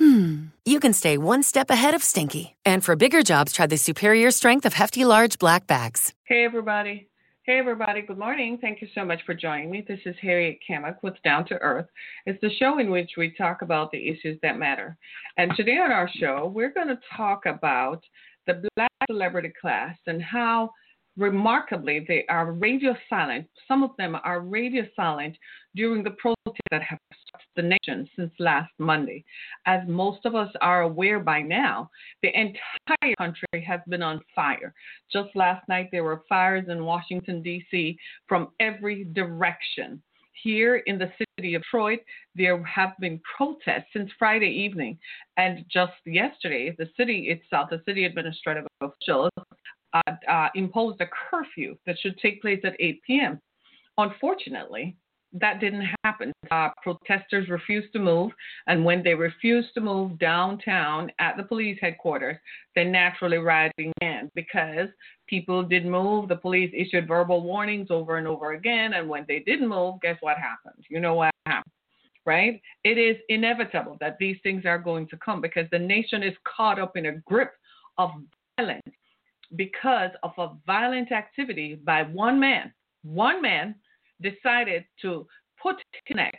hmm, you can stay one step ahead of stinky. And for bigger jobs, try the superior strength of Hefty Large Black Bags. Hey, everybody. Hey, everybody. Good morning. Thank you so much for joining me. This is Harriet Kamek with Down to Earth. It's the show in which we talk about the issues that matter. And today on our show, we're going to talk about the black celebrity class and how remarkably, they are radio silent. Some of them are radio silent during the protests that have the nation since last Monday. As most of us are aware by now, the entire country has been on fire. Just last night, there were fires in Washington, D.C. from every direction. Here in the city of Detroit, there have been protests since Friday evening. And just yesterday, the city itself, the city administrative officials, uh, uh, imposed a curfew that should take place at 8 p.m. Unfortunately, that didn't happen. Uh, protesters refused to move, and when they refused to move downtown at the police headquarters, they naturally rioting began because people didn't move. The police issued verbal warnings over and over again, and when they didn't move, guess what happened? You know what happened, right? It is inevitable that these things are going to come because the nation is caught up in a grip of violence because of a violent activity by one man. One man decided to put his neck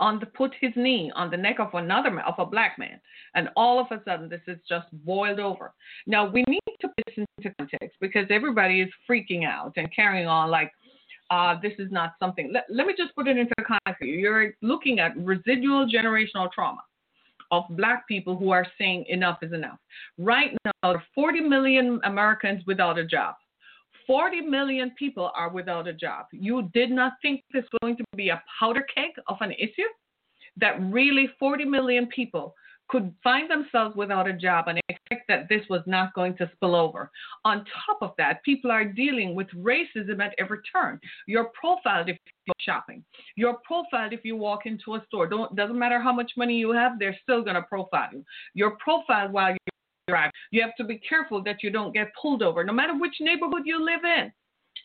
on the put his knee on the neck of another man, of a black man, and all of a sudden this is just boiled over. Now we need to put this into context because everybody is freaking out and carrying on like uh, this is not something. Let, let me just put it into context. You're looking at residual generational trauma of black people who are saying enough is enough. Right now, there are 40 million Americans without a job. 40 million people are without a job. You did not think this was going to be a powder keg of an issue? That really 40 million people could find themselves without a job and expect that this was not going to spill over. On top of that, people are dealing with racism at every turn. You're profiled if you're shopping. You're profiled if you walk into a store. Don't doesn't matter how much money you have, they're still gonna profile you. You're profiled while drive. You have to be careful that you don't get pulled over, no matter which neighborhood you live in.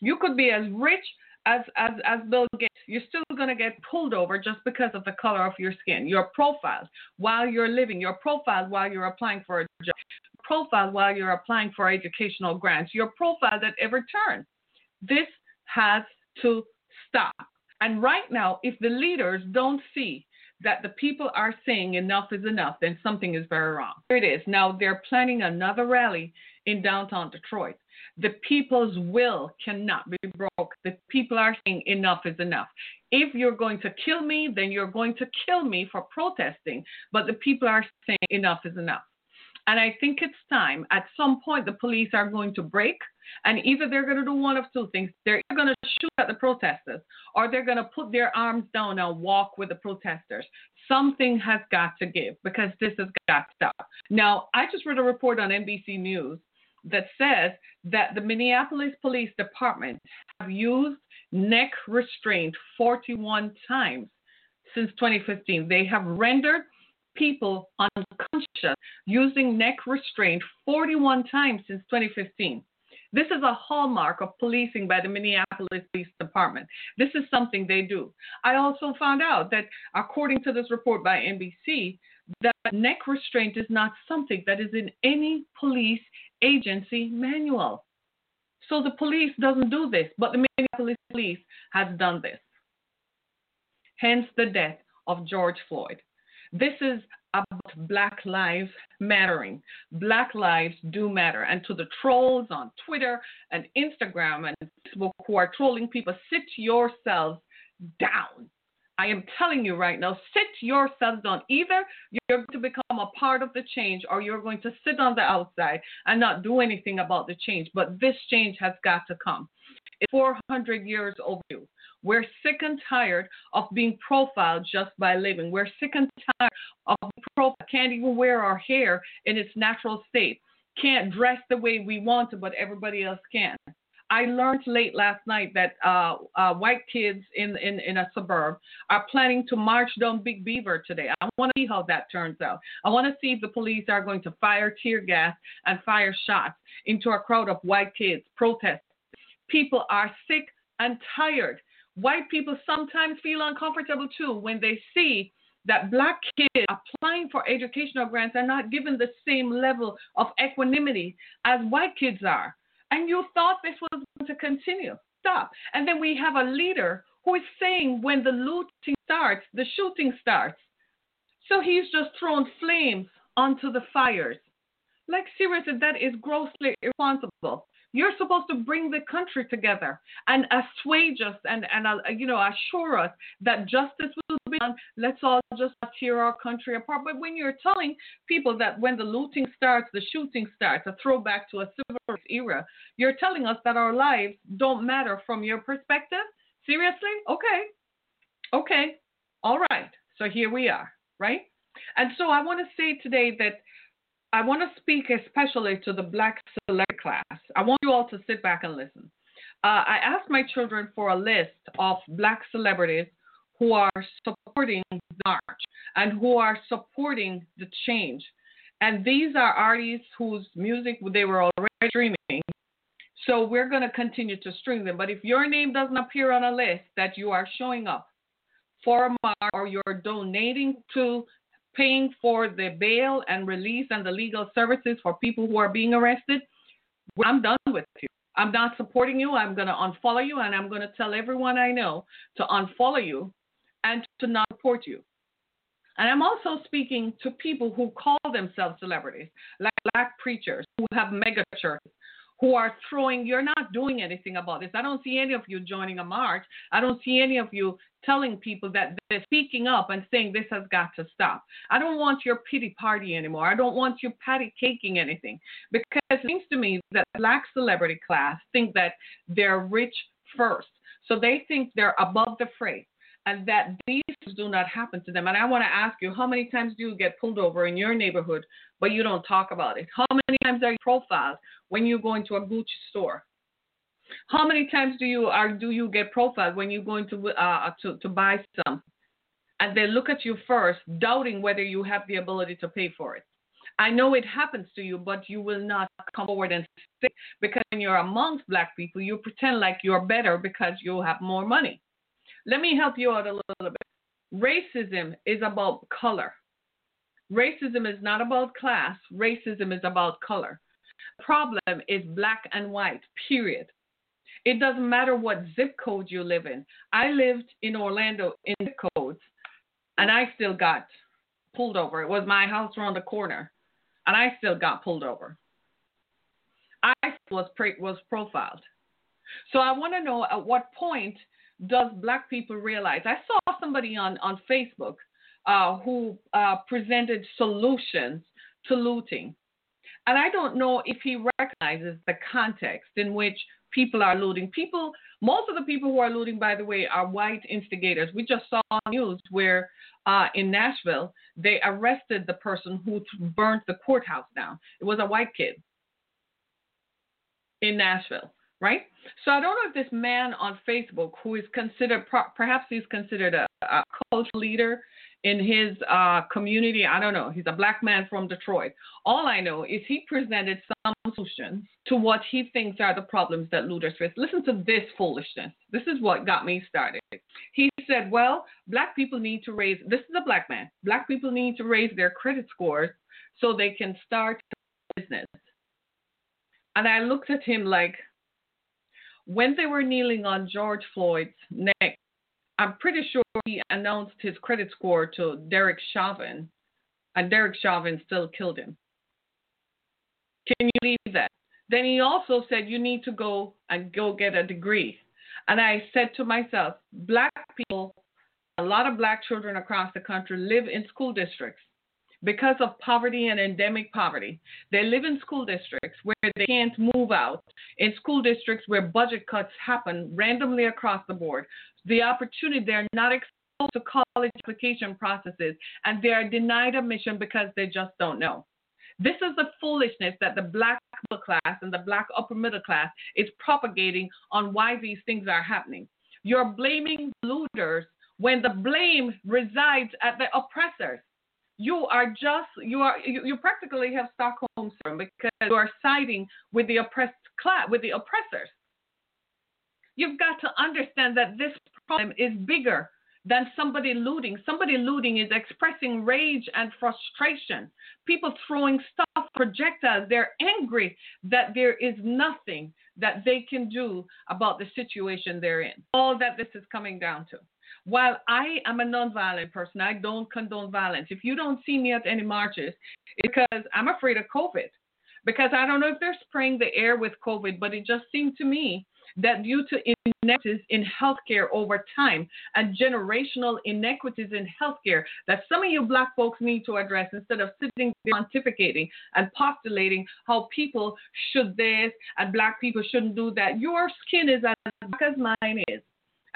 You could be as rich as as as Bill Gates, you're still going to get pulled over just because of the color of your skin. Your profile while you're living, your profile while you're applying for a job, profile while you're applying for educational grants, your profile at every turn. This has to stop. And right now, if the leaders don't see that the people are saying enough is enough, then something is very wrong. Here it is. Now they're planning another rally in downtown Detroit. The people's will cannot be broke. The people are saying enough is enough. If you're going to kill me, then you're going to kill me for protesting. But the people are saying enough is enough. And I think it's time. At some point, the police are going to break, and either they're going to do one of two things: they're going to shoot at the protesters, or they're going to put their arms down and walk with the protesters. Something has got to give because this has got to stop. Now, I just read a report on NBC News that says that the Minneapolis Police Department have used neck restraint 41 times since 2015. They have rendered people unconscious using neck restraint 41 times since 2015. This is a hallmark of policing by the Minneapolis Police Department. This is something they do. I also found out that, according to this report by NBC, that neck restraint is not something that is in any police agency manual. So the police doesn't do this, but the Minneapolis police has done this. Hence the death of George Floyd. This is about Black Lives Mattering. Black lives do matter. And to the trolls on Twitter and Instagram and Facebook who are trolling people, sit yourselves down. I am telling you right now, sit yourselves down. Either you're going to become a part of the change or you're going to sit on the outside and not do anything about the change. But this change has got to come. It's 400 years overdue. We're sick and tired of being profiled just by living. We're sick and tired of being profiled. Can't even wear our hair in its natural state can't dress the way we want to, but everybody else can. I learned late last night that uh, uh, white kids in, in, in a suburb are planning to march down Big Beaver today. I want to see how that turns out. I want to see if the police are going to fire tear gas and fire shots into a crowd of white kids protesting. People are sick and tired. White people sometimes feel uncomfortable too when they see that black kids applying for educational grants are not given the same level of equanimity as white kids are and you thought this was going to continue. Stop. And then we have a leader who is saying when the looting starts, the shooting starts. So he's just thrown flames onto the fires. Like, seriously, that is grossly irresponsible. You're supposed to bring the country together and assuage us and, and uh, you know, assure us that justice will be done. Let's all just tear our country apart. But when you're telling people that when the looting starts, the shooting starts, a throwback to a civil rights era, you're telling us that our lives don't matter from your perspective? Seriously? Okay. Okay. All right. So here we are, right? And so I want to say today that I want to speak especially to the black select class. I want you all to sit back and listen. Uh, I asked my children for a list of black celebrities who are supporting the march and who are supporting the change. And these are artists whose music they were already streaming. So we're going to continue to stream them. But if your name doesn't appear on a list that you are showing up for a march or you're donating to paying for the bail and release and the legal services for people who are being arrested, I'm done with you. I'm not supporting you. I'm going to unfollow you, and I'm going to tell everyone I know to unfollow you and to not support you. And I'm also speaking to people who call themselves celebrities, like black preachers who have mega churches, who are throwing, you're not doing anything about this. I don't see any of you joining a march. I don't see any of you telling people that they're speaking up and saying this has got to stop. I don't want your pity party anymore. I don't want you patty caking anything because it seems to me that black celebrity class think that they're rich first. So they think they're above the fray and that these do not happen to them. And I want to ask you, how many times do you get pulled over in your neighborhood, but you don't talk about it? How many times are you profiled when you go into a Gucci store? How many times do you are do you get profiled when you go into to uh, to to buy some, and they look at you first, doubting whether you have the ability to pay for it? I know it happens to you, but you will not come forward and say because when you're amongst black people, you pretend like you're better because you have more money. Let me help you out a little bit. Racism is about color. Racism is not about class. Racism is about color. The problem is black and white, period. It doesn't matter what zip code you live in. I lived in Orlando in zip codes, and I still got pulled over. It was my house around the corner, and I still got pulled over. I was was profiled. So I want to know at what point does black people realize? I saw somebody on, on Facebook uh, who uh, presented solutions to looting. And I don't know if he recognizes the context in which people are looting. People, most of the people who are looting, by the way, are white instigators. We just saw news where uh, in Nashville they arrested the person who burnt the courthouse down. It was a white kid in Nashville right? So I don't know if this man on Facebook, who is considered, perhaps he's considered a, a cultural leader in his uh, community. I don't know. He's a black man from Detroit. All I know is he presented some solutions to what he thinks are the problems that looters face. Listen to this foolishness. This is what got me started. He said, well, black people need to raise, this is a black man, black people need to raise their credit scores so they can start business. And I looked at him like, when they were kneeling on George Floyd's neck, I'm pretty sure he announced his credit score to Derek Chauvin, and Derek Chauvin still killed him. Can you believe that? Then he also said, You need to go and go get a degree. And I said to myself, Black people, a lot of black children across the country live in school districts because of poverty and endemic poverty. They live in school districts where they can't move out, in school districts where budget cuts happen randomly across the board. The opportunity, they're not exposed to college application processes, and they are denied admission because they just don't know. This is the foolishness that the black middle class and the black upper middle class is propagating on why these things are happening. You're blaming looters when the blame resides at the oppressors. You are just you are you, you practically have Stockholm syndrome because you are siding with the oppressed class with the oppressors. You've got to understand that this problem is bigger than somebody looting. Somebody looting is expressing rage and frustration. People throwing stuff, projectiles. They're angry that there is nothing that they can do about the situation they're in. All that this is coming down to. While I am a nonviolent person, I don't condone violence. If you don't see me at any marches, it's because I'm afraid of COVID. Because I don't know if they're spraying the air with COVID, but it just seemed to me that due to inequities in healthcare over time and generational inequities in healthcare that some of you black folks need to address instead of sitting pontificating and postulating how people should this and black people shouldn't do that. Your skin is as black as mine is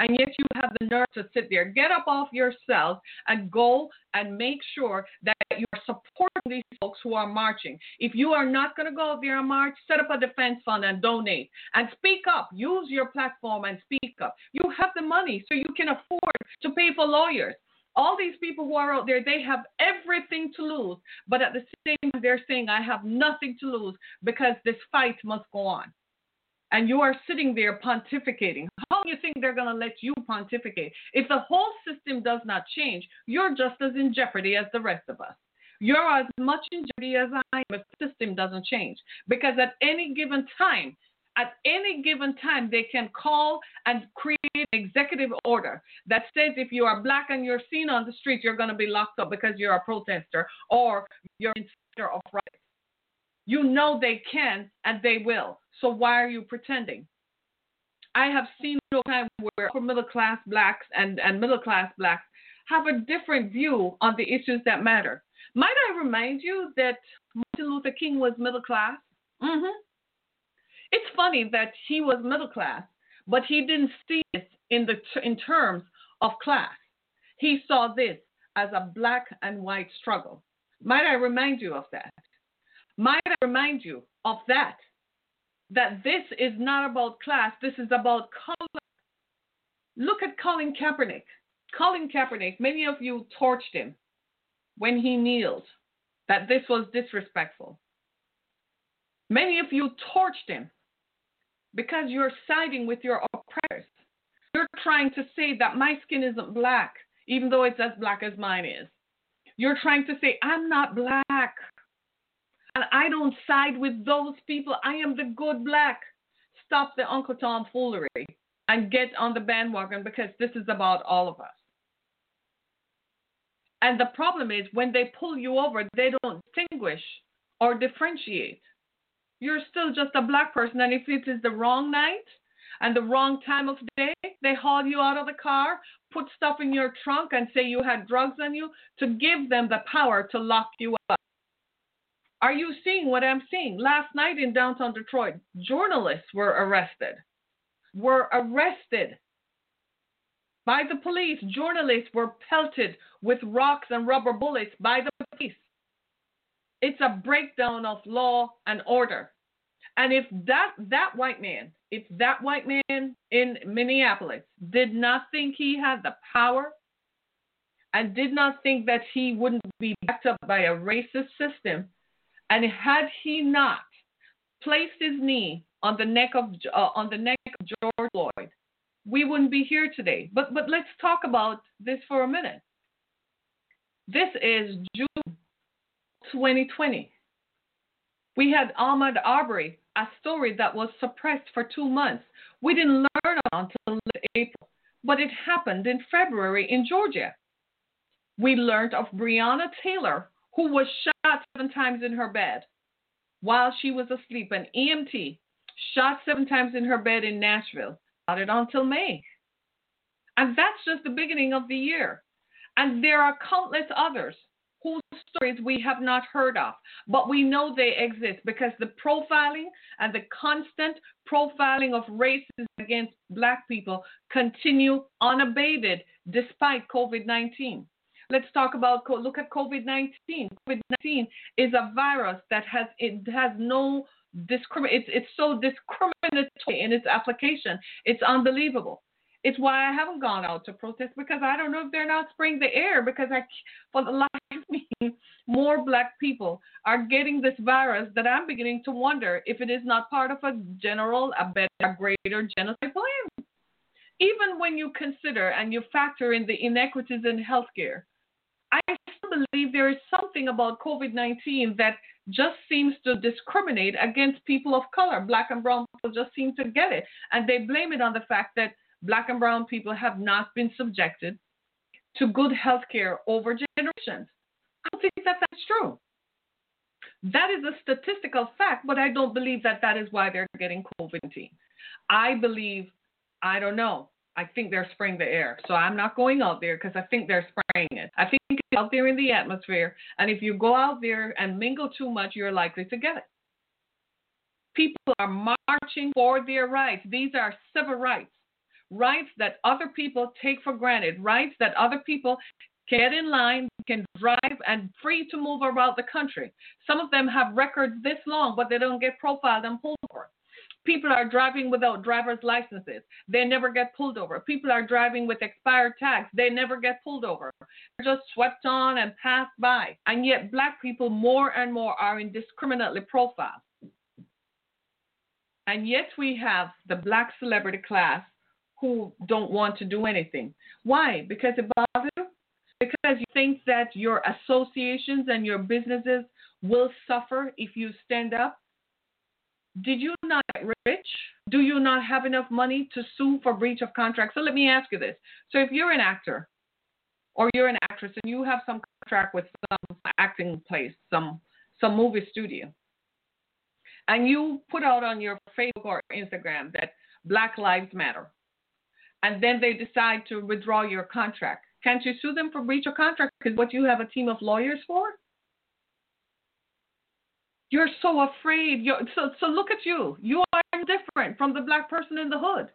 and yet you have the nerve to sit there. Get up off yourself and go and make sure that you are supporting these folks who are marching. If you are not going to go there and march, set up a defense fund and donate and speak up. Use your platform and speak up. You have the money so you can afford to pay for lawyers. All these people who are out there, they have everything to lose. But at the same time, they're saying, I have nothing to lose because this fight must go on and you are sitting there pontificating. How do you think they're going to let you pontificate? If the whole system does not change, you're just as in jeopardy as the rest of us. You're as much in jeopardy as I am if the system doesn't change. Because at any given time, at any given time, they can call and create an executive order that says if you are black and you're seen on the street, you're going to be locked up because you're a protester or you're in of rights. You know they can and they will. So why are you pretending? I have seen no time where upper middle class blacks and, and middle class blacks have a different view on the issues that matter. Might I remind you that Martin Luther King was middle class? Mm-hmm. It's funny that he was middle class, but he didn't see it in the in terms of class. He saw this as a black and white struggle. Might I remind you of that? Might I remind you of that? That this is not about class, this is about color. Look at Colin Kaepernick. Colin Kaepernick, many of you torched him when he kneeled, that this was disrespectful. Many of you torched him because you're siding with your oppressors. You're trying to say that my skin isn't black, even though it's as black as mine is. You're trying to say, I'm not black. And I don't side with those people. I am the good black. Stop the Uncle Tom foolery and get on the bandwagon because this is about all of us. And the problem is when they pull you over, they don't distinguish or differentiate. You're still just a black person, and if it is the wrong night and the wrong time of day, they haul you out of the car, put stuff in your trunk, and say you had drugs on you to give them the power to lock you up. Are you seeing what I'm seeing? Last night in downtown Detroit, journalists were arrested. Were arrested by the police. Journalists were pelted with rocks and rubber bullets by the police. It's a breakdown of law and order. And if that that white man, if that white man in Minneapolis did not think he had the power and did not think that he wouldn't be backed up by a racist system, and had he not placed his knee on the neck of uh, on the neck of George Floyd, we wouldn't be here today. But but let's talk about this for a minute. This is June 2020. We had Ahmaud Arbery, a story that was suppressed for two months. We didn't learn until April, but it happened in February in Georgia. We learned of Breonna Taylor, who was shot seven times in her bed while she was asleep. An EMT shot seven times in her bed in Nashville. It until May. And that's just the beginning of the year. And there are countless others whose stories we have not heard of, but we know they exist because the profiling and the constant profiling of racism against black people continue unabated despite COVID 19. Let's talk about look at COVID-19. COVID-19 is a virus that has it has no discriminate. It's it's so discriminatory in its application. It's unbelievable. It's why I haven't gone out to protest because I don't know if they're not spraying the air because I, for the life of me, more black people are getting this virus that I'm beginning to wonder if it is not part of a general, a better, a greater genocide plan. Even when you consider and you factor in the inequities in healthcare, I still believe there is something about COVID 19 that just seems to discriminate against people of color. Black and brown people just seem to get it. And they blame it on the fact that black and brown people have not been subjected to good health care over generations. I don't think that that's true. That is a statistical fact, but I don't believe that that is why they're getting COVID 19. I believe, I don't know, I think they're spraying the air. So I'm not going out there because I think they're spraying it. I think it's out there in the atmosphere. And if you go out there and mingle too much, you're likely to get it. People are marching for their rights. These are civil rights rights that other people take for granted, rights that other people get in line, can drive, and free to move around the country. Some of them have records this long, but they don't get profiled and pulled over. People are driving without driver's licenses. They never get pulled over. People are driving with expired tags. They never get pulled over. They're just swept on and passed by. And yet, black people more and more are indiscriminately profiled. And yet, we have the black celebrity class who don't want to do anything. Why? Because it bothers you? Because you think that your associations and your businesses will suffer if you stand up? Did you not get rich? Do you not have enough money to sue for breach of contract? So let me ask you this. So if you're an actor or you're an actress and you have some contract with some acting place, some some movie studio, and you put out on your Facebook or Instagram that Black Lives Matter, and then they decide to withdraw your contract. Can't you sue them for breach of contract? Because what you have a team of lawyers for? You're so afraid. You're, so, so look at you. You are different from the black person in the hood.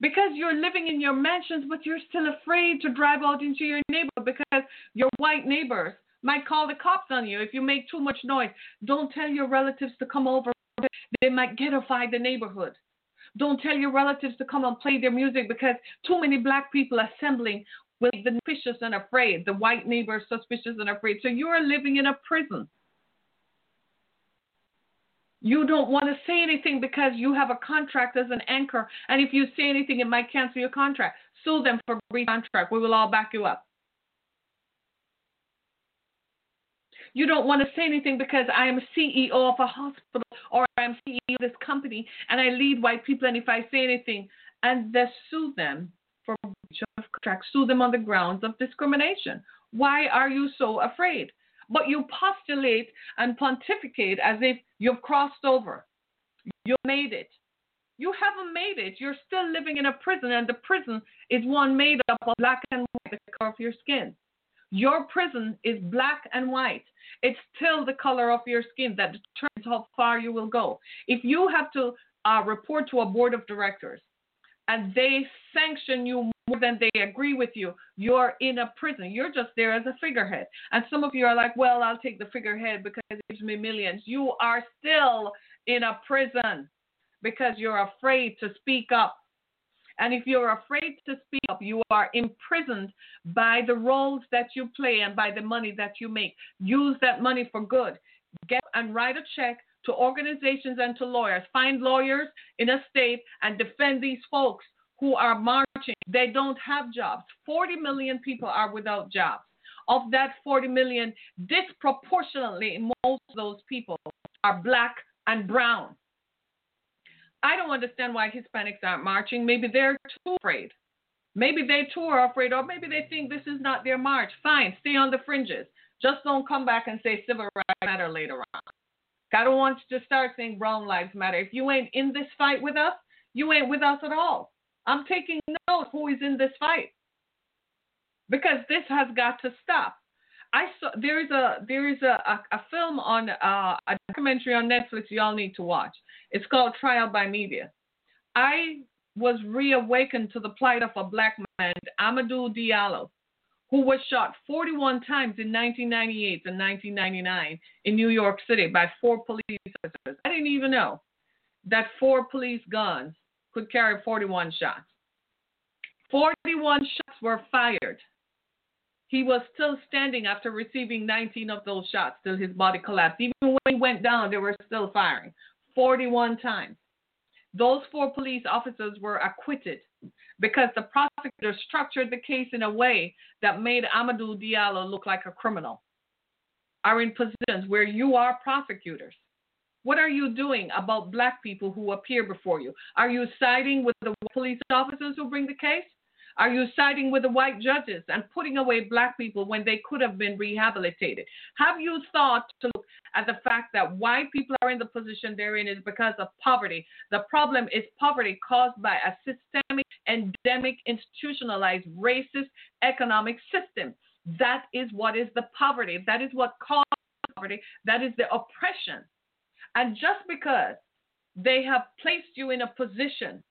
Because you're living in your mansions, but you're still afraid to drive out into your neighborhood because your white neighbors might call the cops on you if you make too much noise. Don't tell your relatives to come over. They might ghettoify the neighborhood. Don't tell your relatives to come and play their music because too many black people assembling will be suspicious and afraid. The white neighbors suspicious and afraid. So you are living in a prison. You don't want to say anything because you have a contract as an anchor, and if you say anything, it might cancel your contract. Sue them for breach of contract. We will all back you up. You don't want to say anything because I am CEO of a hospital or I'm CEO of this company and I lead white people. And if I say anything, and they sue them for breach of contract, sue them on the grounds of discrimination. Why are you so afraid? But you postulate and pontificate as if you've crossed over. You made it. You haven't made it. You're still living in a prison, and the prison is one made up of black and white, the color of your skin. Your prison is black and white. It's still the color of your skin that determines how far you will go. If you have to uh, report to a board of directors and they sanction you than they agree with you, you're in a prison. You're just there as a figurehead. And some of you are like, well, I'll take the figurehead because it gives me millions. You are still in a prison because you're afraid to speak up and if you're afraid to speak up, you are imprisoned by the roles that you play and by the money that you make. Use that money for good. Get and write a check to organizations and to lawyers. Find lawyers in a state and defend these folks who are marching. They don't have jobs. 40 million people are without jobs. Of that 40 million, disproportionately, most of those people are black and brown. I don't understand why Hispanics aren't marching. Maybe they're too afraid. Maybe they too are afraid, or maybe they think this is not their march. Fine, stay on the fringes. Just don't come back and say civil rights matter later on. I don't want you to start saying brown lives matter. If you ain't in this fight with us, you ain't with us at all. I'm taking note who is in this fight because this has got to stop. I saw there is a there is a, a, a film on uh, a documentary on Netflix y'all need to watch. It's called Trial by Media. I was reawakened to the plight of a black man, Amadou Diallo, who was shot 41 times in 1998 and 1999 in New York City by four police officers. I didn't even know that four police guns could carry 41 shots. 41 shots were fired. He was still standing after receiving 19 of those shots till his body collapsed. Even when he went down, they were still firing 41 times. Those four police officers were acquitted because the prosecutor structured the case in a way that made Amadou Diallo look like a criminal. Are in positions where you are prosecutors. What are you doing about black people who appear before you? Are you siding with the police officers who bring the case? Are you siding with the white judges and putting away black people when they could have been rehabilitated? Have you thought to look at the fact that white people are in the position they're in is because of poverty? The problem is poverty caused by a systemic, endemic, institutionalized, racist economic system. That is what is the poverty. That is what caused poverty. That is the oppression. And just because they have placed you in a position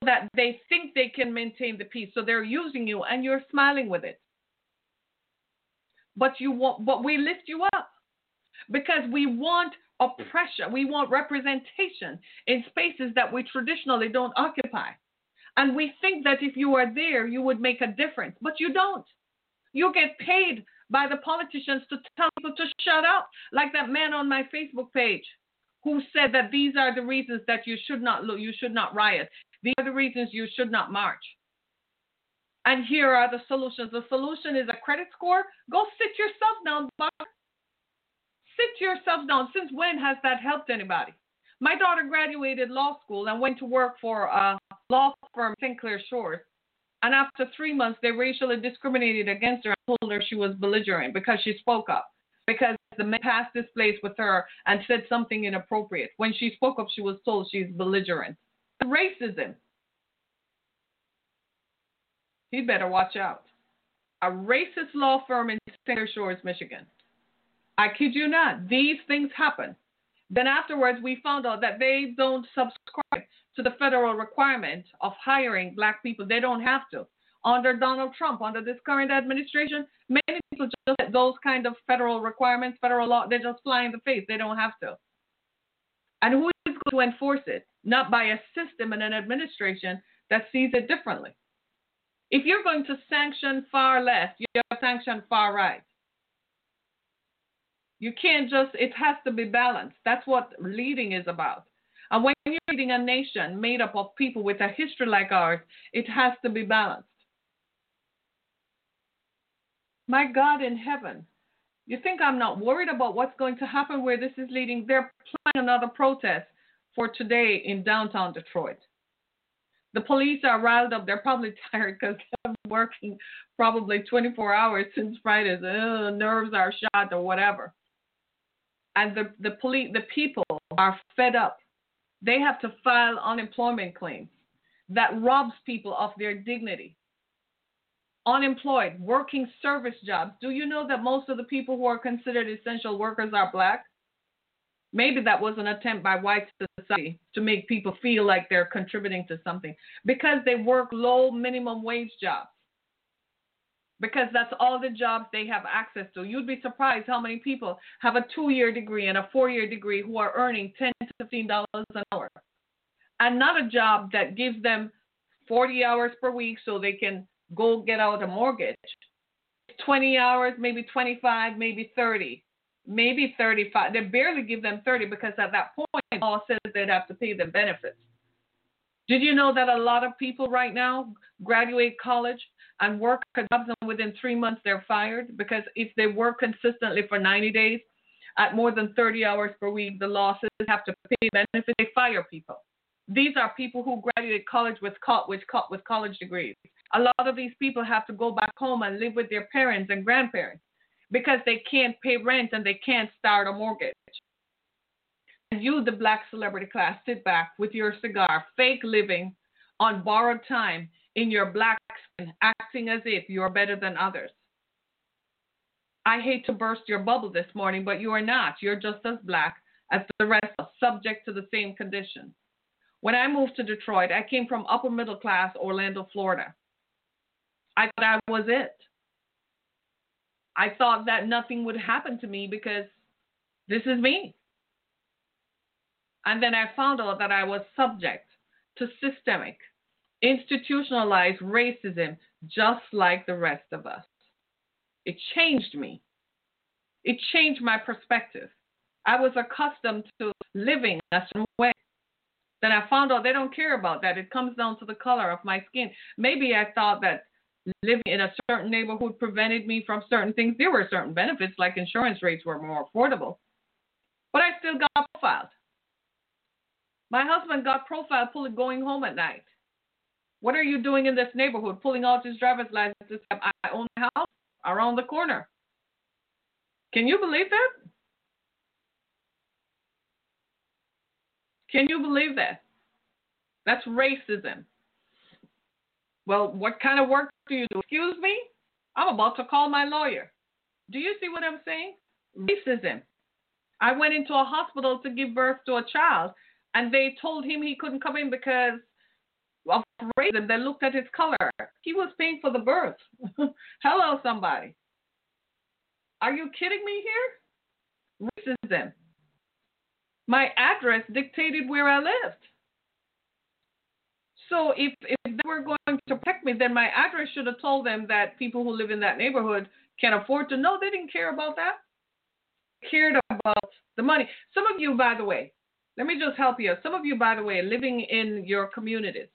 so that they think they can maintain the peace. So they're using you and you're smiling with it. But you want but we lift you up because we want oppression. We want representation in spaces that we traditionally don't occupy. And we think that if you are there, you would make a difference, but you don't. You get paid by the politicians to tell people to shut up, like that man on my Facebook page who said that these are the reasons that you should not you should not riot. These are the reasons you should not march. And here are the solutions. The solution is a credit score. Go sit yourself down. Sit yourself down. Since when has that helped anybody? My daughter graduated law school and went to work for a law firm, St. Clair Shores. And after three months, they racially discriminated against her and told her she was belligerent because she spoke up. Because the man passed this place with her and said something inappropriate. When she spoke up, she was told she's belligerent racism. He better watch out. A racist law firm in St. Clair Shores, Michigan. I kid you not. These things happen. Then afterwards, we found out that they don't subscribe to the federal requirement of hiring black people. They don't have to. Under Donald Trump, under this current administration, many people just get those kind of federal requirements, federal law, they just fly in the face. They don't have to. And who is going to enforce it? Not by a system and an administration that sees it differently. If you're going to sanction far left, you have to sanction far right. You can't just, it has to be balanced. That's what leading is about. And when you're leading a nation made up of people with a history like ours, it has to be balanced. My God in heaven, you think I'm not worried about what's going to happen where this is leading? They're planning another protest for today in downtown Detroit. The police are riled up. They're probably tired because they've been working probably 24 hours since Friday. The uh, nerves are shot or whatever. And the, the police, the people are fed up. They have to file unemployment claims that robs people of their dignity unemployed, working service jobs. Do you know that most of the people who are considered essential workers are black? Maybe that was an attempt by white society to make people feel like they're contributing to something because they work low minimum wage jobs. Because that's all the jobs they have access to. You'd be surprised how many people have a two year degree and a four year degree who are earning 10 to $15 an hour. And not a job that gives them 40 hours per week so they can go get out a mortgage. 20 hours, maybe 25, maybe 30, maybe 35. They barely give them 30 because at that point, law says they'd have to pay them benefits. Did you know that a lot of people right now graduate college and work and within three months they're fired because if they work consistently for 90 days at more than 30 hours per week, the losses have to pay benefits. They fire people. These are people who graduated college with, with, with college degrees. A lot of these people have to go back home and live with their parents and grandparents because they can't pay rent and they can't start a mortgage. You, the black celebrity class, sit back with your cigar, fake living on borrowed time in your black skin, acting as if you're better than others. I hate to burst your bubble this morning, but you are not. You're just as black as the rest, subject to the same conditions. When I moved to Detroit, I came from upper middle class Orlando, Florida. I thought I was it. I thought that nothing would happen to me because this is me. And then I found out that I was subject to systemic, institutionalized racism just like the rest of us. It changed me. It changed my perspective. I was accustomed to living a certain way. Then I found out they don't care about that. It comes down to the color of my skin. Maybe I thought that living in a certain neighborhood prevented me from certain things. There were certain benefits, like insurance rates were more affordable. But I still got profiled. My husband got profiled pulling going home at night. What are you doing in this neighborhood? Pulling out his driver's license. I own a house around the corner. Can you believe that? Can you believe that? That's racism. Well, what kind of work do you do? Excuse me? I'm about to call my lawyer. Do you see what I'm saying? Racism. I went into a hospital to give birth to a child, and they told him he couldn't come in because of racism. They looked at his color. He was paying for the birth. Hello, somebody. Are you kidding me here? Racism. My address dictated where I lived. So if, if they were going to protect me, then my address should have told them that people who live in that neighborhood can afford to. No, they didn't care about that. Cared about the money. Some of you, by the way, let me just help you. Some of you, by the way, living in your communities,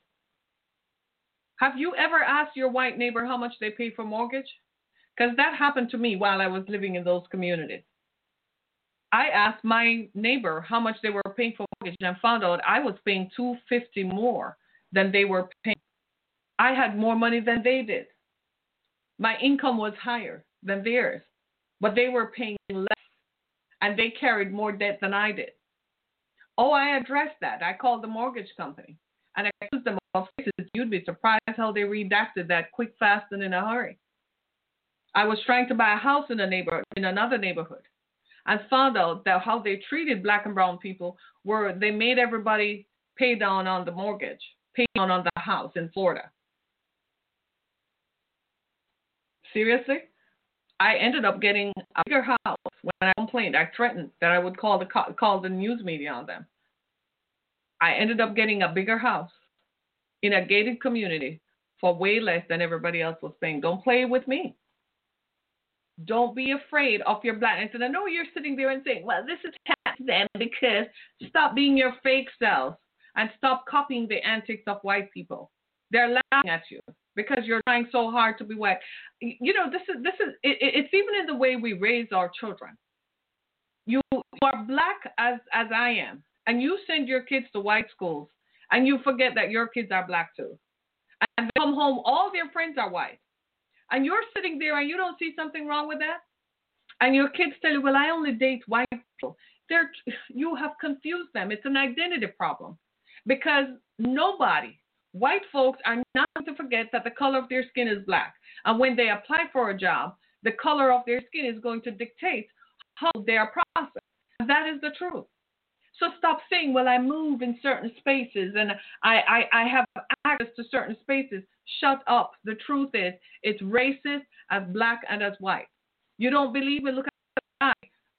have you ever asked your white neighbor how much they pay for mortgage? Because that happened to me while I was living in those communities. I asked my neighbor how much they were paying for mortgage and found out I was paying 250 more than they were paying. I had more money than they did. My income was higher than theirs, but they were paying less and they carried more debt than I did. Oh, I addressed that. I called the mortgage company and I accused them of faces. You'd be surprised how they redacted that quick, fast, and in a hurry. I was trying to buy a house in a neighborhood, in another neighborhood, and found out that how they treated black and brown people were they made everybody pay down on the mortgage, pay down on the house in Florida. Seriously? I ended up getting a bigger house when I complained. I threatened that I would call the call the news media on them. I ended up getting a bigger house in a gated community for way less than everybody else was paying. Don't play with me. Don't be afraid of your blackness. And I know you're sitting there and saying, well, this is tax them because stop being your fake self and stop copying the antics of white people. They're laughing at you because you're trying so hard to be white. You know, this is this is it, it's even in the way we raise our children. You are black as as I am, and you send your kids to white schools, and you forget that your kids are black too. And they come home, all their friends are white and you're sitting there and you don't see something wrong with that, and your kids tell you, "Well, I only date white people," They're, you have confused them. It's an identity problem because nobody, white folks, are not to forget that the color of their skin is black, and when they apply for a job, the color of their skin is going to dictate how they are processed. That is the truth. So stop saying, well, I move in certain spaces and I, I, I have access to certain spaces. Shut up. The truth is, it's racist as black and as white. You don't believe me? Look at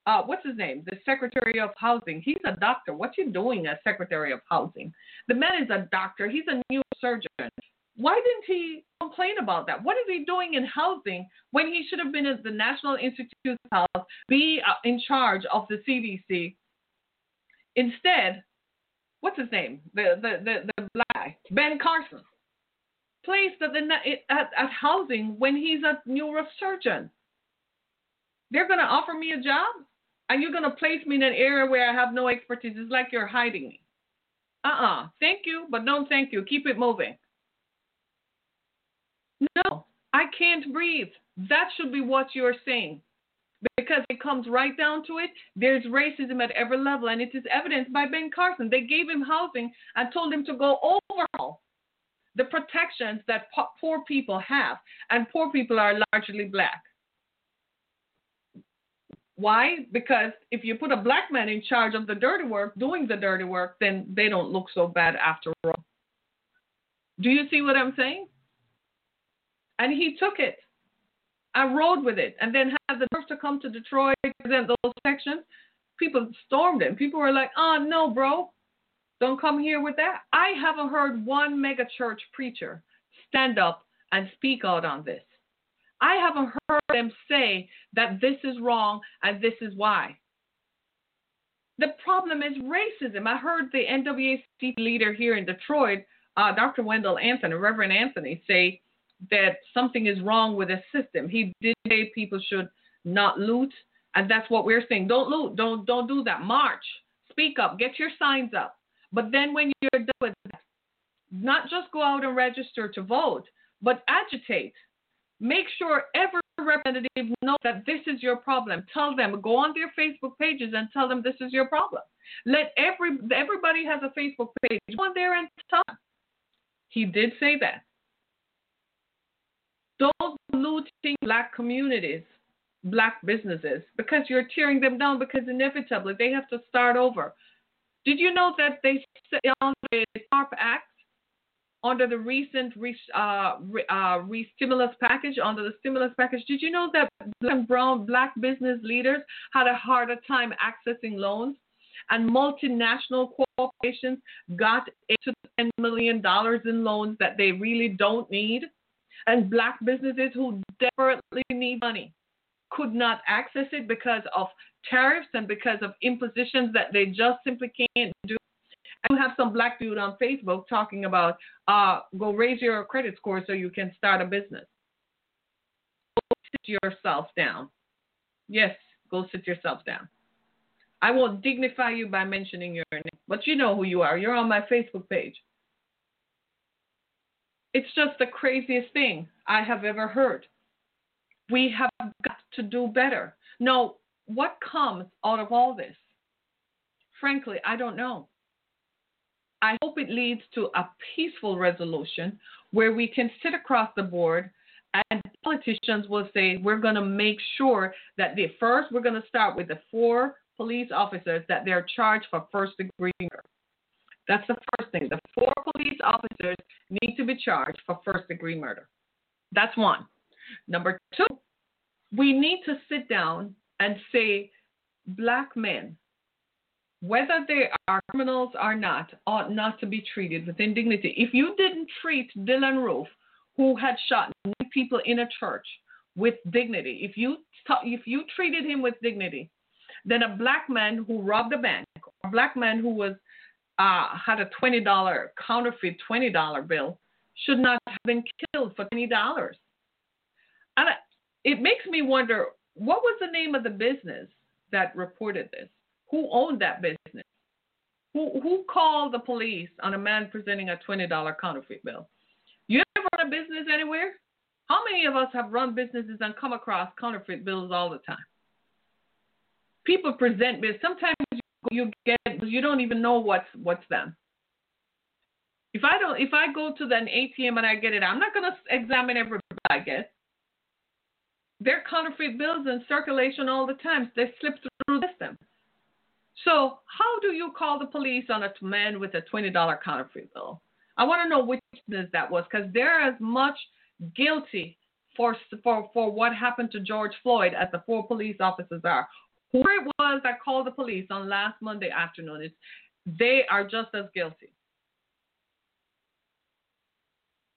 uh, what's his name? The Secretary of Housing. He's a doctor. What you doing as Secretary of Housing? The man is a doctor. He's a neurosurgeon. Why didn't he complain about that? What is he doing in housing when he should have been at the National Institute of Health, be uh, in charge of the CDC, Instead, what's his name? The the the, the black Ben Carson placed at the at, at housing when he's a neurosurgeon. They're gonna offer me a job, and you're gonna place me in an area where I have no expertise. It's like you're hiding me. Uh-uh. Thank you, but don't thank you. Keep it moving. No, I can't breathe. That should be what you're saying because it comes right down to it, there's racism at every level, and it is evidenced by Ben Carson. They gave him housing and told him to go overhaul the protections that poor people have, and poor people are largely black. Why? Because if you put a black man in charge of the dirty work, doing the dirty work, then they don't look so bad after all. Do you see what I'm saying? And he took it. I rode with it and then had the nerve to come to Detroit present those sections. People stormed it. People were like, oh, no, bro. Don't come here with that. I haven't heard one megachurch preacher stand up and speak out on this. I haven't heard them say that this is wrong and this is why. The problem is racism. I heard the NAACP leader here in Detroit, uh, Dr. Wendell Anthony, Reverend Anthony, say that something is wrong with the system. He did say people should not loot, and that's what we're saying. Don't loot. Don't don't do that. March. Speak up. Get your signs up. But then when you're done with that, not just go out and register to vote, but agitate. Make sure every representative knows that this is your problem. Tell them, go on their Facebook pages and tell them this is your problem. Let every everybody has a Facebook page. Go on there and tell them. He did say that. Don't looting black communities, black businesses, because you're tearing them down because inevitably they have to start over. Did you know that they on the TARP Act under the recent re, uh, re, uh, stimulus package, under the stimulus package, did you know that black brown black business leaders had a harder time accessing loans? And multinational corporations got eight to ten million dollars in loans that they really don't need. And black businesses who desperately need money could not access it because of tariffs and because of impositions that they just simply can't do. You have some black dude on Facebook talking about uh, go raise your credit score so you can start a business. Go sit yourself down. Yes, go sit yourself down. I won't dignify you by mentioning your name, but you know who you are. You're on my Facebook page. It's just the craziest thing I have ever heard. We have got to do better. No, what comes out of all this? Frankly, I don't know. I hope it leads to a peaceful resolution where we can sit across the board and politicians will say, we're going to make sure that the first, we're going to start with the four police officers that they're charged for first degree murder. That's the first thing. The four police officers need to be charged for first degree murder. That's one. Number two, we need to sit down and say black men, whether they are criminals or not, ought not to be treated with indignity. If you didn't treat Dylann Roof, who had shot people in a church, with dignity, if you if you treated him with dignity, then a black man who robbed a bank, a black man who was uh, had a twenty dollar counterfeit twenty dollar bill, should not have been killed for twenty dollars. And it makes me wonder what was the name of the business that reported this? Who owned that business? Who, who called the police on a man presenting a $20 counterfeit bill? You ever run a business anywhere? How many of us have run businesses and come across counterfeit bills all the time? People present bills. Sometimes you get you don't even know what's what's them. If I don't, if I go to an ATM and I get it, I'm not gonna examine every bill I get. They're counterfeit bills in circulation all the time. They slip through. So, how do you call the police on a man with a $20 counterfeit bill? I want to know which business that was because they're as much guilty for, for, for what happened to George Floyd as the four police officers are. Whoever it was that called the police on last Monday afternoon, it's, they are just as guilty.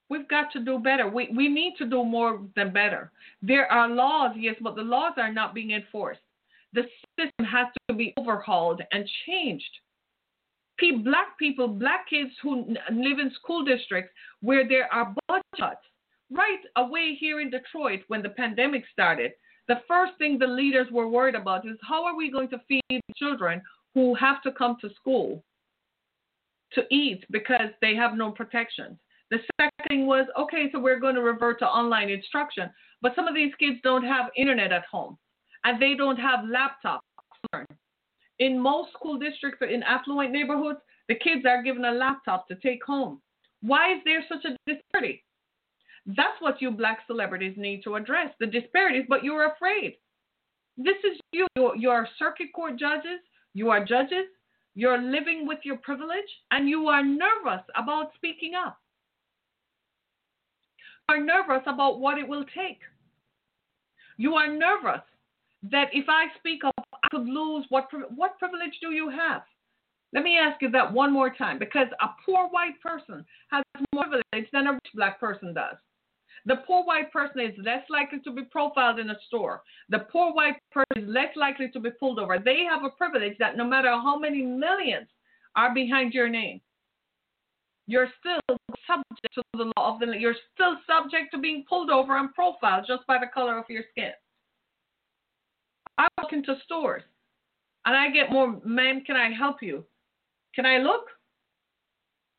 We've got to do better. We, we need to do more than better. There are laws, yes, but the laws are not being enforced. The system has to be overhauled and changed. Black people, black kids who live in school districts where there are budget cuts, right away here in Detroit when the pandemic started, the first thing the leaders were worried about is how are we going to feed children who have to come to school to eat because they have no protections. The second thing was, okay, so we're going to revert to online instruction. But some of these kids don't have internet at home and they don't have laptops. In most school districts in affluent neighborhoods, the kids are given a laptop to take home. Why is there such a disparity? That's what you black celebrities need to address the disparities, but you're afraid. This is you. You are circuit court judges, you are judges, you're living with your privilege, and you are nervous about speaking up You are nervous about what it will take. You are nervous that if I speak up, I could lose. What, what privilege do you have? Let me ask you that one more time because a poor white person has more privilege than a rich black person does. The poor white person is less likely to be profiled in a store. The poor white person is less likely to be pulled over. They have a privilege that no matter how many millions are behind your name, you're still subject to the law of the you're still subject to being pulled over and profiled just by the color of your skin. I walk into stores and I get more, ma'am, can I help you? Can I look?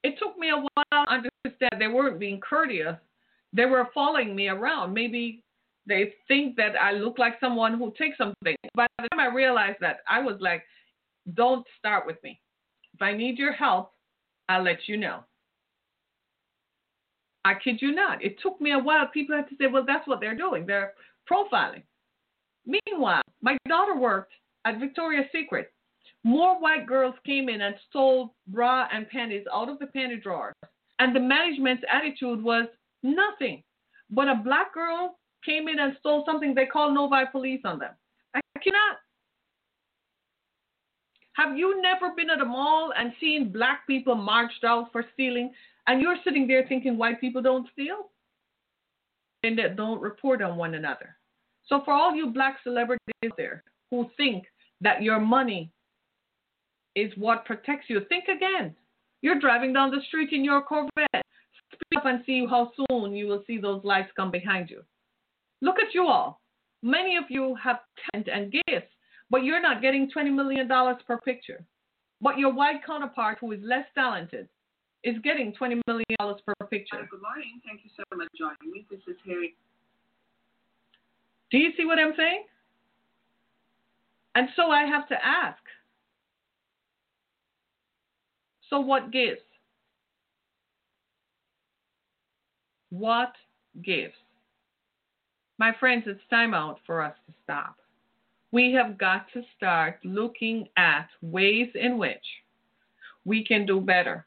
It took me a while to understand they weren't being courteous. They were following me around. Maybe they think that I look like someone who takes something. By the time I realized that, I was like, don't start with me. If I need your help, I'll let you know. I kid you not. It took me a while. People had to say, well, that's what they're doing. They're profiling. Meanwhile, my daughter worked at Victoria's Secret. More white girls came in and stole bra and panties out of the panty drawers. And the management's attitude was nothing. But a black girl came in and stole something, they called Novi police on them. I cannot. Have you never been at a mall and seen black people marched out for stealing? And you're sitting there thinking white people don't steal? And that don't report on one another. So for all you black celebrities there who think that your money is what protects you, think again. You're driving down the street in your Corvette. Speed up and see how soon you will see those lights come behind you. Look at you all. Many of you have talent and gifts, but you're not getting $20 million per picture. But your white counterpart, who is less talented, is getting $20 million per picture. Good morning. Thank you so much for joining me. This is Harry. Do you see what I'm saying? And so I have to ask so what gives? What gives? My friends, it's time out for us to stop. We have got to start looking at ways in which we can do better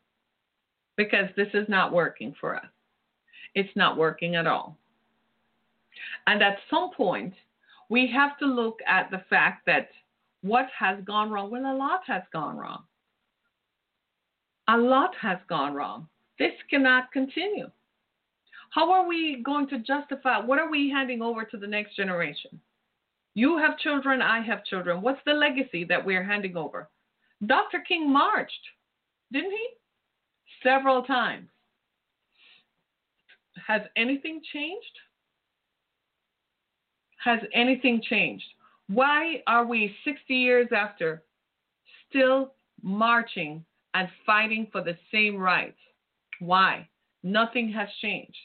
because this is not working for us. It's not working at all. And at some point, we have to look at the fact that what has gone wrong? Well, a lot has gone wrong. A lot has gone wrong. This cannot continue. How are we going to justify? What are we handing over to the next generation? You have children, I have children. What's the legacy that we're handing over? Dr. King marched, didn't he? Several times. Has anything changed? Has anything changed? Why are we 60 years after still marching and fighting for the same rights? Why? Nothing has changed.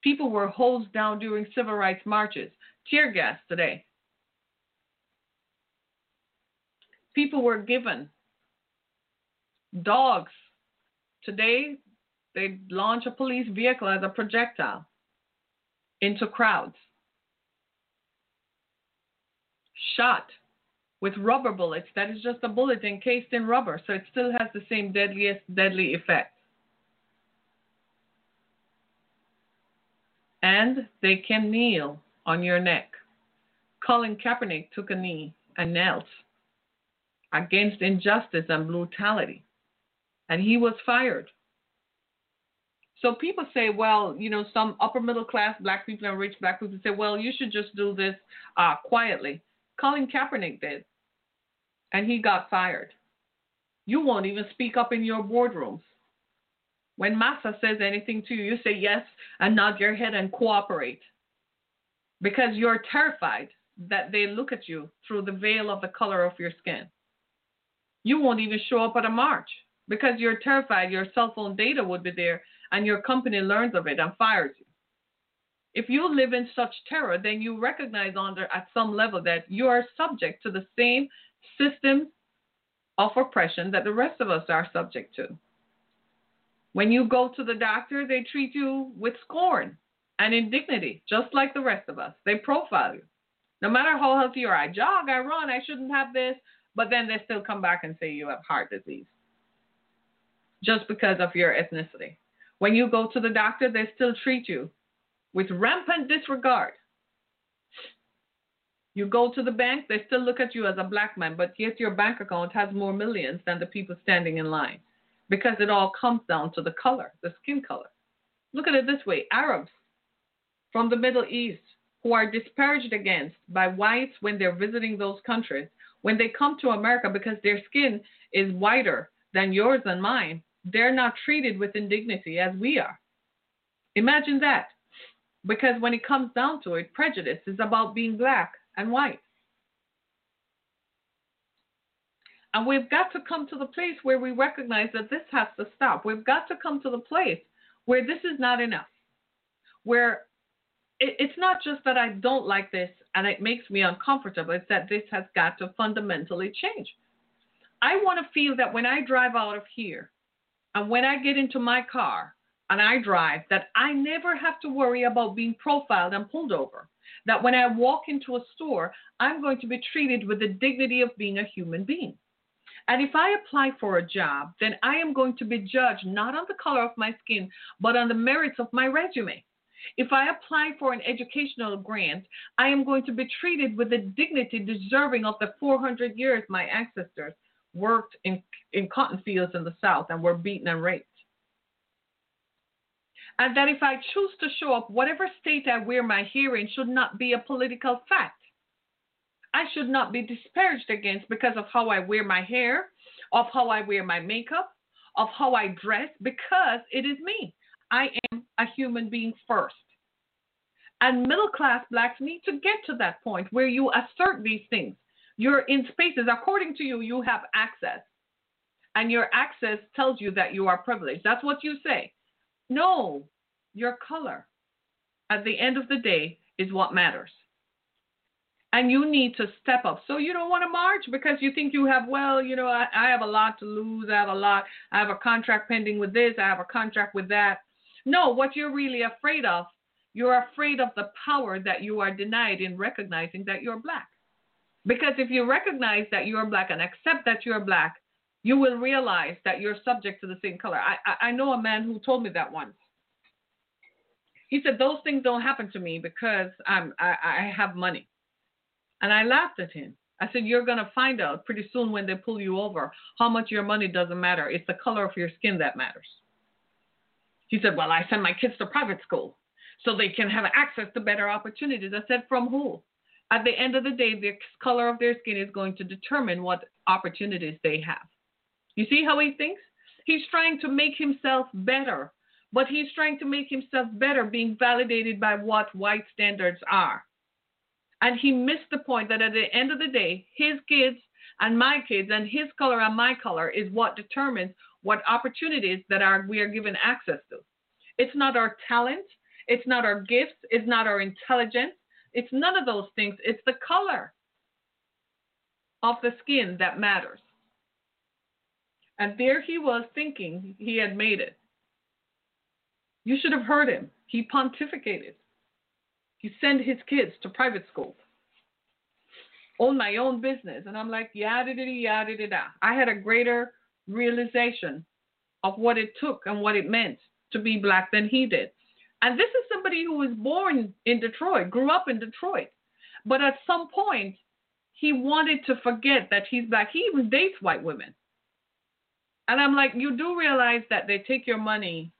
People were hosed down during civil rights marches, tear gas today. People were given dogs. Today, they launch a police vehicle as a projectile into crowds shot with rubber bullets that is just a bullet encased in rubber, so it still has the same deadliest deadly effect. And they can kneel on your neck. Colin Kaepernick took a knee and knelt against injustice and brutality, and he was fired. So people say, well, you know, some upper middle class black people and rich black people say, well, you should just do this uh, quietly. Colin Kaepernick did, and he got fired. You won't even speak up in your boardrooms. When Massa says anything to you, you say yes and nod your head and cooperate because you're terrified that they look at you through the veil of the color of your skin. You won't even show up at a march because you're terrified your cell phone data would be there and your company learns of it and fires you. If you live in such terror, then you recognize under at some level that you are subject to the same system of oppression that the rest of us are subject to. When you go to the doctor, they treat you with scorn and indignity, just like the rest of us. They profile you. No matter how healthy you are, I jog, I run, I shouldn't have this, but then they still come back and say you have heart disease just because of your ethnicity. When you go to the doctor, they still treat you with rampant disregard You go to the bank, they still look at you as a black man, but yet your bank account has more millions than the people standing in line because it all comes down to the color, the skin color. Look at it this way Arabs from the Middle East who are disparaged against by whites when they're visiting those countries, when they come to America because their skin is whiter than yours and mine, they're not treated with indignity as we are. Imagine that. Because when it comes down to it, prejudice is about being black and white. And we've got to come to the place where we recognize that this has to stop. We've got to come to the place where this is not enough, where it's not just that I don't like this and it makes me uncomfortable, it's that this has got to fundamentally change. I want to feel that when I drive out of here and when I get into my car and I drive, that I never have to worry about being profiled and pulled over. That when I walk into a store, I'm going to be treated with the dignity of being a human being. And if I apply for a job, then I am going to be judged not on the color of my skin, but on the merits of my resume. If I apply for an educational grant, I am going to be treated with the dignity deserving of the 400 years my ancestors worked in, in cotton fields in the South and were beaten and raped. And that if I choose to show up, whatever state I wear my hair in should not be a political fact. I should not be disparaged against because of how I wear my hair, of how I wear my makeup, of how I dress, because it is me. I am a human being first. And middle class blacks need to get to that point where you assert these things. You're in spaces, according to you, you have access. And your access tells you that you are privileged. That's what you say. No, your color at the end of the day is what matters. And you need to step up. So you don't want to march because you think you have, well, you know, I, I have a lot to lose. I have a lot. I have a contract pending with this. I have a contract with that. No, what you're really afraid of, you're afraid of the power that you are denied in recognizing that you're black. Because if you recognize that you're black and accept that you're black, you will realize that you're subject to the same color. I, I, know a man who told me that once. He said, Those things don't happen to me because I'm, I, I have money. And I laughed at him. I said, You're going to find out pretty soon when they pull you over how much your money doesn't matter. It's the color of your skin that matters. He said, Well, I send my kids to private school so they can have access to better opportunities. I said, From who? At the end of the day, the color of their skin is going to determine what opportunities they have. You see how he thinks? He's trying to make himself better, but he's trying to make himself better being validated by what white standards are. And he missed the point that at the end of the day, his kids and my kids and his color and my color is what determines what opportunities that are we are given access to. It's not our talent, it's not our gifts, it's not our intelligence, it's none of those things. It's the color of the skin that matters. And there he was thinking he had made it. You should have heard him. He pontificated. He sent his kids to private school. Own my own business. And I'm like, yada da yada da da. I had a greater realization of what it took and what it meant to be black than he did. And this is somebody who was born in Detroit, grew up in Detroit. But at some point, he wanted to forget that he's black. He even dates white women. And I'm like, you do realize that they take your money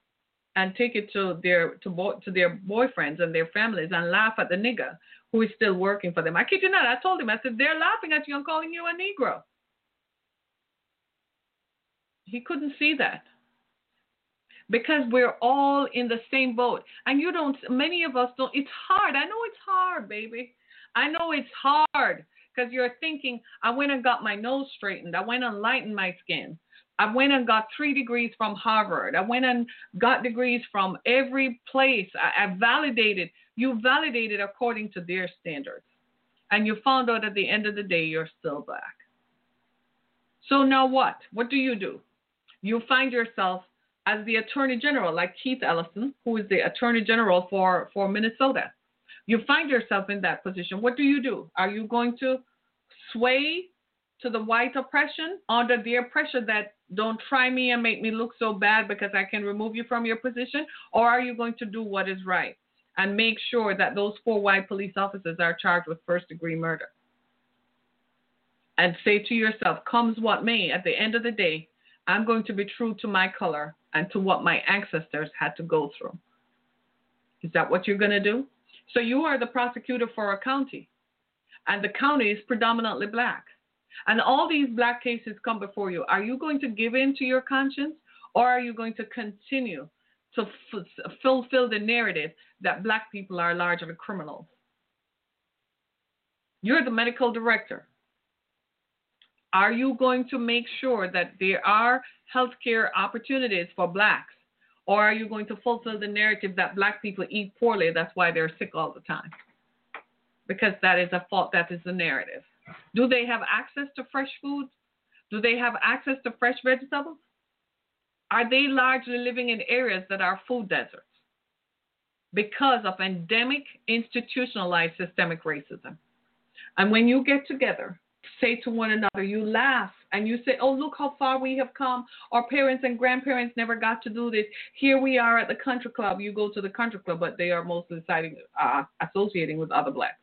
and take it to their to, bo- to their boyfriends and their families and laugh at the nigger who is still working for them. I kid you not. I told him, I said, they're laughing at you and calling you a Negro. He couldn't see that because we're all in the same boat. And you don't, many of us don't, it's hard. I know it's hard, baby. I know it's hard because you're thinking, I went and got my nose straightened. I went and lightened my skin. I went and got three degrees from Harvard. I went and got degrees from every place. I, I validated. You validated according to their standards. And you found out at the end of the day, you're still black. So now what? What do you do? You find yourself as the Attorney General, like Keith Ellison, who is the Attorney General for, for Minnesota. You find yourself in that position. What do you do? Are you going to sway to the white oppression under their pressure that don't try me and make me look so bad because I can remove you from your position? Or are you going to do what is right? and make sure that those four white police officers are charged with first degree murder. And say to yourself, comes what may, at the end of the day, I'm going to be true to my color and to what my ancestors had to go through. Is that what you're going to do? So you are the prosecutor for a county, and the county is predominantly black. And all these black cases come before you. Are you going to give in to your conscience, or are you going to continue to f- fulfill the narrative that black people are largely criminals? You're the medical director. Are you going to make sure that there are healthcare opportunities for blacks? Or are you going to fulfill the narrative that black people eat poorly, that's why they're sick all the time? Because that is a fault, that is the narrative. Do they have access to fresh food? Do they have access to fresh vegetables? Are they largely living in areas that are food deserts? Because of endemic, institutionalized systemic racism. And when you get together say to one another, you laugh and you say, Oh, look how far we have come. Our parents and grandparents never got to do this. Here we are at the country club. You go to the country club, but they are mostly siding, uh, associating with other blacks.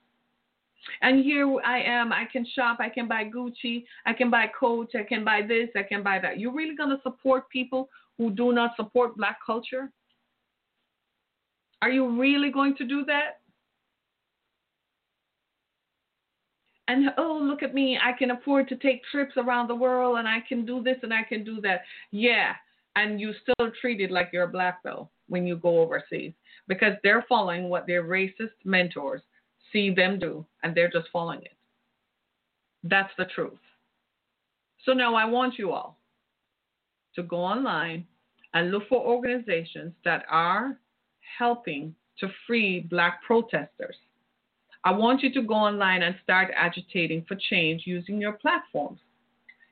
And here I am. I can shop. I can buy Gucci. I can buy Coach. I can buy this. I can buy that. You're really going to support people who do not support black culture? Are you really going to do that? and oh look at me i can afford to take trips around the world and i can do this and i can do that yeah and you still treated like you're a black belt when you go overseas because they're following what their racist mentors see them do and they're just following it that's the truth so now i want you all to go online and look for organizations that are helping to free black protesters I want you to go online and start agitating for change using your platforms.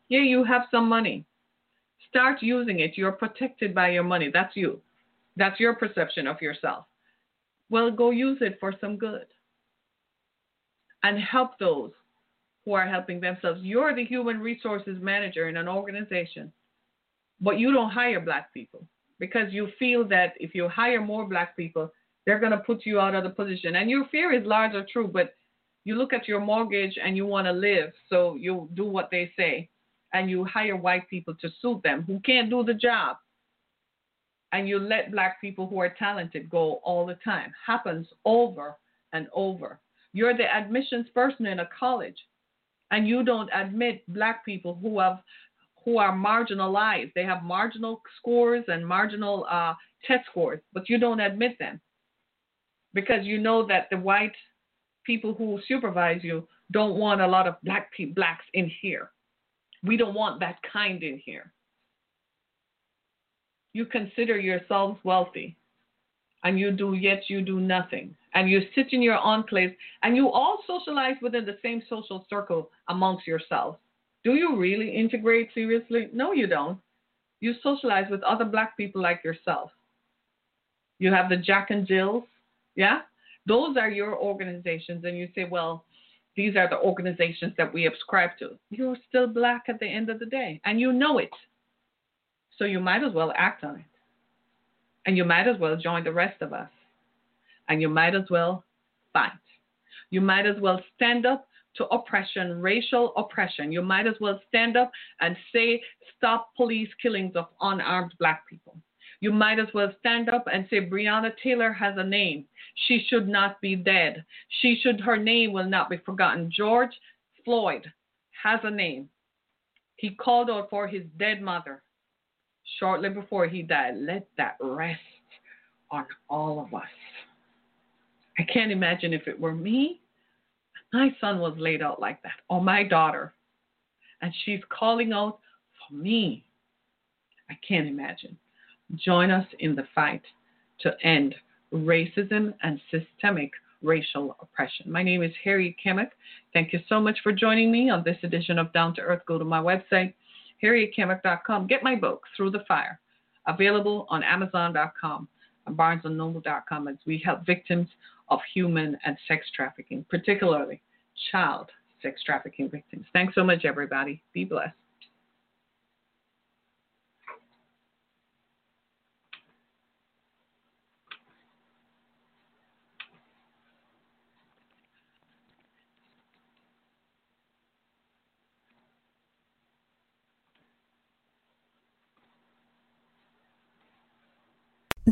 Yeah, you have some money. Start using it. You're protected by your money. That's you. That's your perception of yourself. Well, go use it for some good and help those who are helping themselves. You're the human resources manager in an organization, but you don't hire black people because you feel that if you hire more black people, they're going to put you out of the position. And your fear is large or true, but you look at your mortgage and you want to live, so you do what they say. And you hire white people to suit them who can't do the job. And you let black people who are talented go all the time. Happens over and over. You're the admissions person in a college, and you don't admit black people who have who are marginalized. They have marginal scores and marginal uh, test scores, but you don't admit them because you know that the white people who supervise you don't want a lot of black people, blacks in here. We don't want that kind in here. You consider yourselves wealthy, and you do yet you do nothing, and you sit in your enclave, and you all socialize within the same social circle amongst yourselves. Do you really integrate seriously? No, you don't. You socialize with other black people like yourself. You have the Jack and Jills, yeah? Those are your organizations. And you say, well, these are the organizations that we ascribe to. You're still black at the end of the day, and you know it. So you might as well act on it. And you might as well join the rest of us. And you might as well fight. You might as well stand up to oppression, racial oppression. You might as well stand up and say, stop police killings of unarmed black people. You might as well stand up and say, Breonna Taylor has a name. She should not be dead. She should, her name will not be forgotten. George Floyd has a name. He called out for his dead mother shortly before he died. Let that rest on all of us. I can't imagine if it were me, my son was laid out like that, or my daughter, and she's calling out for me. I can't imagine. Join us in the fight to end racism and systemic racial oppression. My name is Harriet Kemick. Thank you so much for joining me on this edition of Down to Earth. Go to my website, harrietkemick.com. Get my book, Through the Fire, available on Amazon.com and BarnesandNoble.com as we help victims of human and sex trafficking, particularly child sex trafficking victims. Thanks so much, everybody. Be blessed.